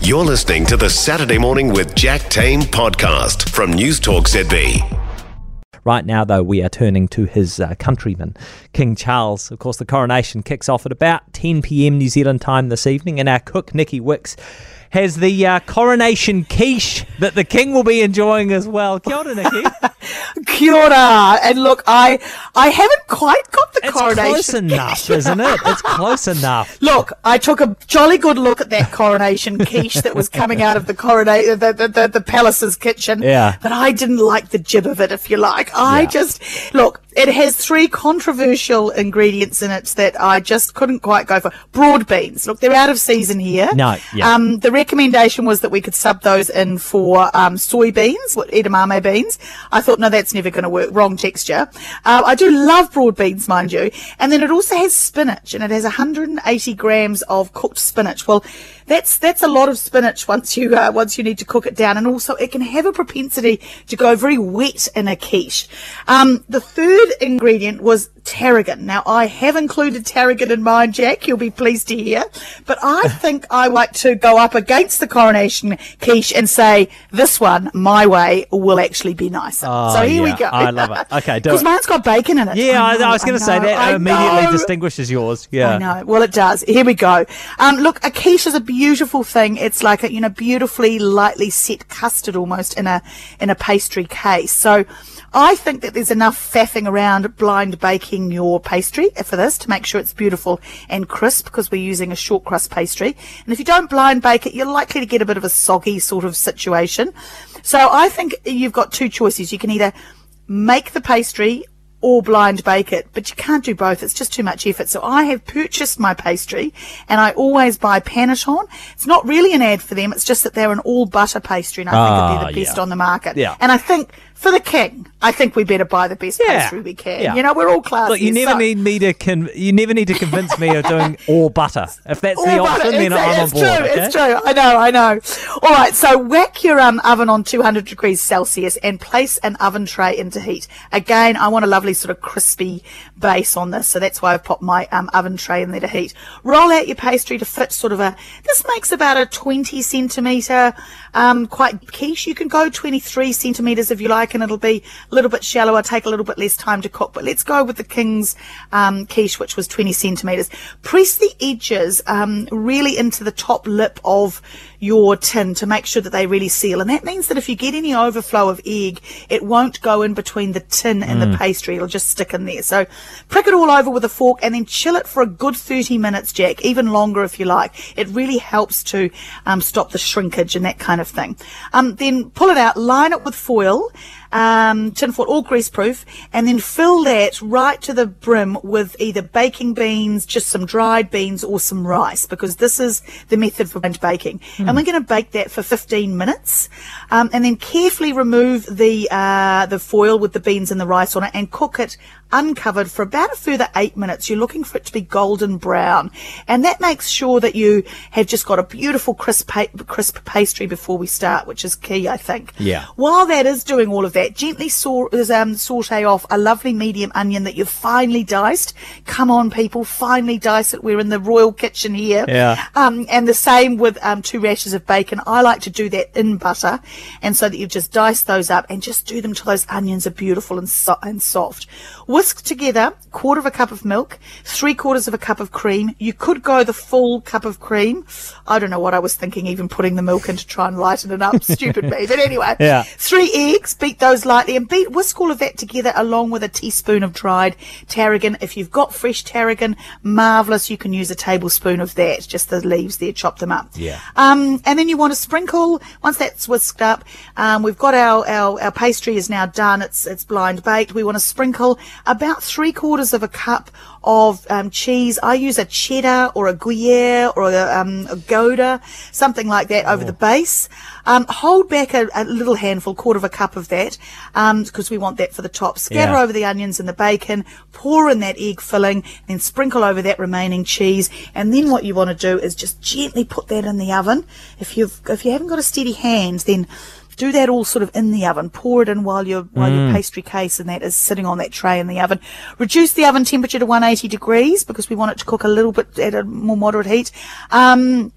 You're listening to the Saturday Morning with Jack Tame podcast from News Talk ZB. Right now, though, we are turning to his uh, countryman, King Charles. Of course, the coronation kicks off at about 10 pm New Zealand time this evening, and our cook, Nici Wickes, has the uh, coronation quiche that the king will be enjoying as well. Kia ora, Nici. Kia ora. And look, I I haven't quite got the it's coronation. It's close enough, isn't it? It's close enough. Look, I took a jolly good look at that coronation quiche that was coming out of the corona- the, the, the, the palace's kitchen. Yeah. But I didn't like the jib of it, if you like. I Yeah. just, look, it has three controversial ingredients in it that I just couldn't quite go for. Broad beans. Look, they're out of season here. No, yeah. Um, the recommendation was that we could sub those in for um, soybeans, what- edamame beans. I thought, no, that's never going to work. Wrong texture. Uh, I do love broad beans, mind you. And then it also has spinach, and it has 180 grams of cooked spinach. Well, that's that's a lot of spinach once you uh, once you need to cook it down, and also it can have a propensity to go very wet in a quiche. Um, the third ingredient was tarragon. Now I have included tarragon in mine, Jack. You'll be pleased to hear, but I think I like to go up against the coronation quiche and say this one, my way, will actually be nicer. Oh, so here we go. I love it. Okay, do because mine's got bacon in it. Yeah, I, know, I was going to say that I immediately know. distinguishes yours. Yeah. I know. Well, it does. Here we go. Um, look, a quiche is a beautiful thing. It's like a, you know, beautifully lightly set custard almost in a, in a pastry case. So I think that there's enough faffing around blind baking your pastry for this to make sure it's beautiful and crisp because we're using a short crust pastry. And if you don't blind bake it, you're likely to get a bit of a soggy sort of situation. So I think you've got two choices. You can either make the pastry or blind bake it, but you can't do both. It's just too much effort. So I have purchased my pastry and I always buy Paneton. It's not really an ad for them. It's just that they're an all butter pastry and I think they're the Ah, best yeah. on the market. Yeah. And I think for the king, I think we better buy the best Yeah. pastry we can. Yeah. You know, we're all classy. Look, you never so- need me to con- you never need to convince me of doing all butter. If that's the All option, butter. then Exactly. I'm on board. it's board. True. okay? It's true. I know. I know. All right. So whack your um, oven on 200 degrees Celsius and place an oven tray into heat. Again, I want a lovely sort of crispy base on this, so that's why I've popped my um, oven tray in there to heat. Roll out your pastry to fit sort of a. This makes about a 20 centimeter, um, quite quiche. You can go 23 centimeters if you like, and it'll be a little bit shallower, take a little bit less time to cook. But let's go with the King's um, quiche, which was 20 centimeters. Press the edges um, really into the top lip of your tin to make sure that they really seal. And that means that if you get any overflow of egg, it won't go in between the tin and the pastry. It'll just stick in there. So prick it all over with a fork and then chill it for a good 30 minutes, Jack, even longer if you like. It really helps to um, stop the shrinkage and that kind of thing. Um, then pull it out, line it with foil um, tin foil, all grease proof, and then fill that right to the brim with either baking beans, just some dried beans, or some rice, because this is the method for baking. And we're going to bake that for 15 minutes, um, and then carefully remove the uh, the foil with the beans and the rice on it, and cook it uncovered for about a further eight minutes. You're looking for it to be golden brown, and that makes sure that you have just got a beautiful crisp crisp pastry before we start, which is key, I think. Yeah. While that is doing all of that, gently um, saute off a lovely medium onion that you've finely diced. Come on, people, finely dice it. We're in the royal kitchen here. Yeah. Um, and the same with um, two rashers of bacon. I like to do that in butter, and so that you've just dice those up and just do them till those onions are beautiful and, so- and soft. Whisk together quarter of a cup of milk, three quarters of a cup of cream. You could go the full cup of cream. I don't know what I was thinking, even putting the milk in to try and lighten it up. Stupid me. But anyway, Yeah. Three eggs, beat those lightly and beat, whisk all of that together along with a teaspoon of dried tarragon. If you've got fresh tarragon, marvellous. You can use a tablespoon of that, just the leaves there, chop them up. Yeah. Um, and then you want to sprinkle, once that's whisked up, um, we've got our, our, our pastry is now done. It's, it's blind baked. We want to sprinkle about three quarters of a cup of um, cheese. I use a cheddar or a Gruyere or a, um, a Gouda, something like that over the base. Um, hold back a, a little handful, quarter of a cup of that, because we want that for the top. Scatter Yeah. over the onions and the bacon, pour in that egg filling, then sprinkle over that remaining cheese. And then what you want to do is just gently put that in the oven. If you've if you haven't got a steady hand, then do that all sort of in the oven. Pour it in while your while your pastry case and that is sitting on that tray in the oven. Reduce the oven temperature to 180 degrees because we want it to cook a little bit at a more moderate heat. Um,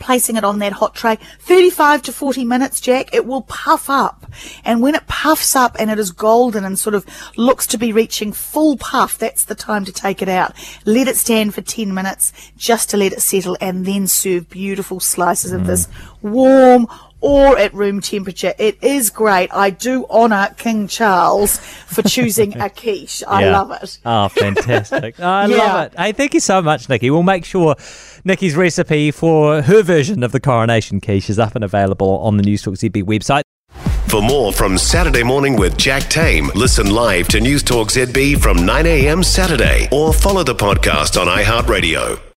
placing it on that hot tray 35 to 40 minutes jack it will puff up and when it puffs up and it is golden and sort of looks to be reaching full puff that's the time to take it out let it stand for 10 minutes just to let it settle and then serve beautiful slices of this warm or at room temperature. It is great. I do honour King Charles for choosing a quiche. I Yeah. love it. Oh, fantastic. I Yeah. love it. Hey, thank you so much, Nici. We'll make sure Nici's recipe for her version of the coronation quiche is up and available on the News Talk ZB website. For more from Saturday Morning with Jack Tame, listen live to News Talk ZB from 9 a.m. Saturday or follow the podcast on iHeartRadio.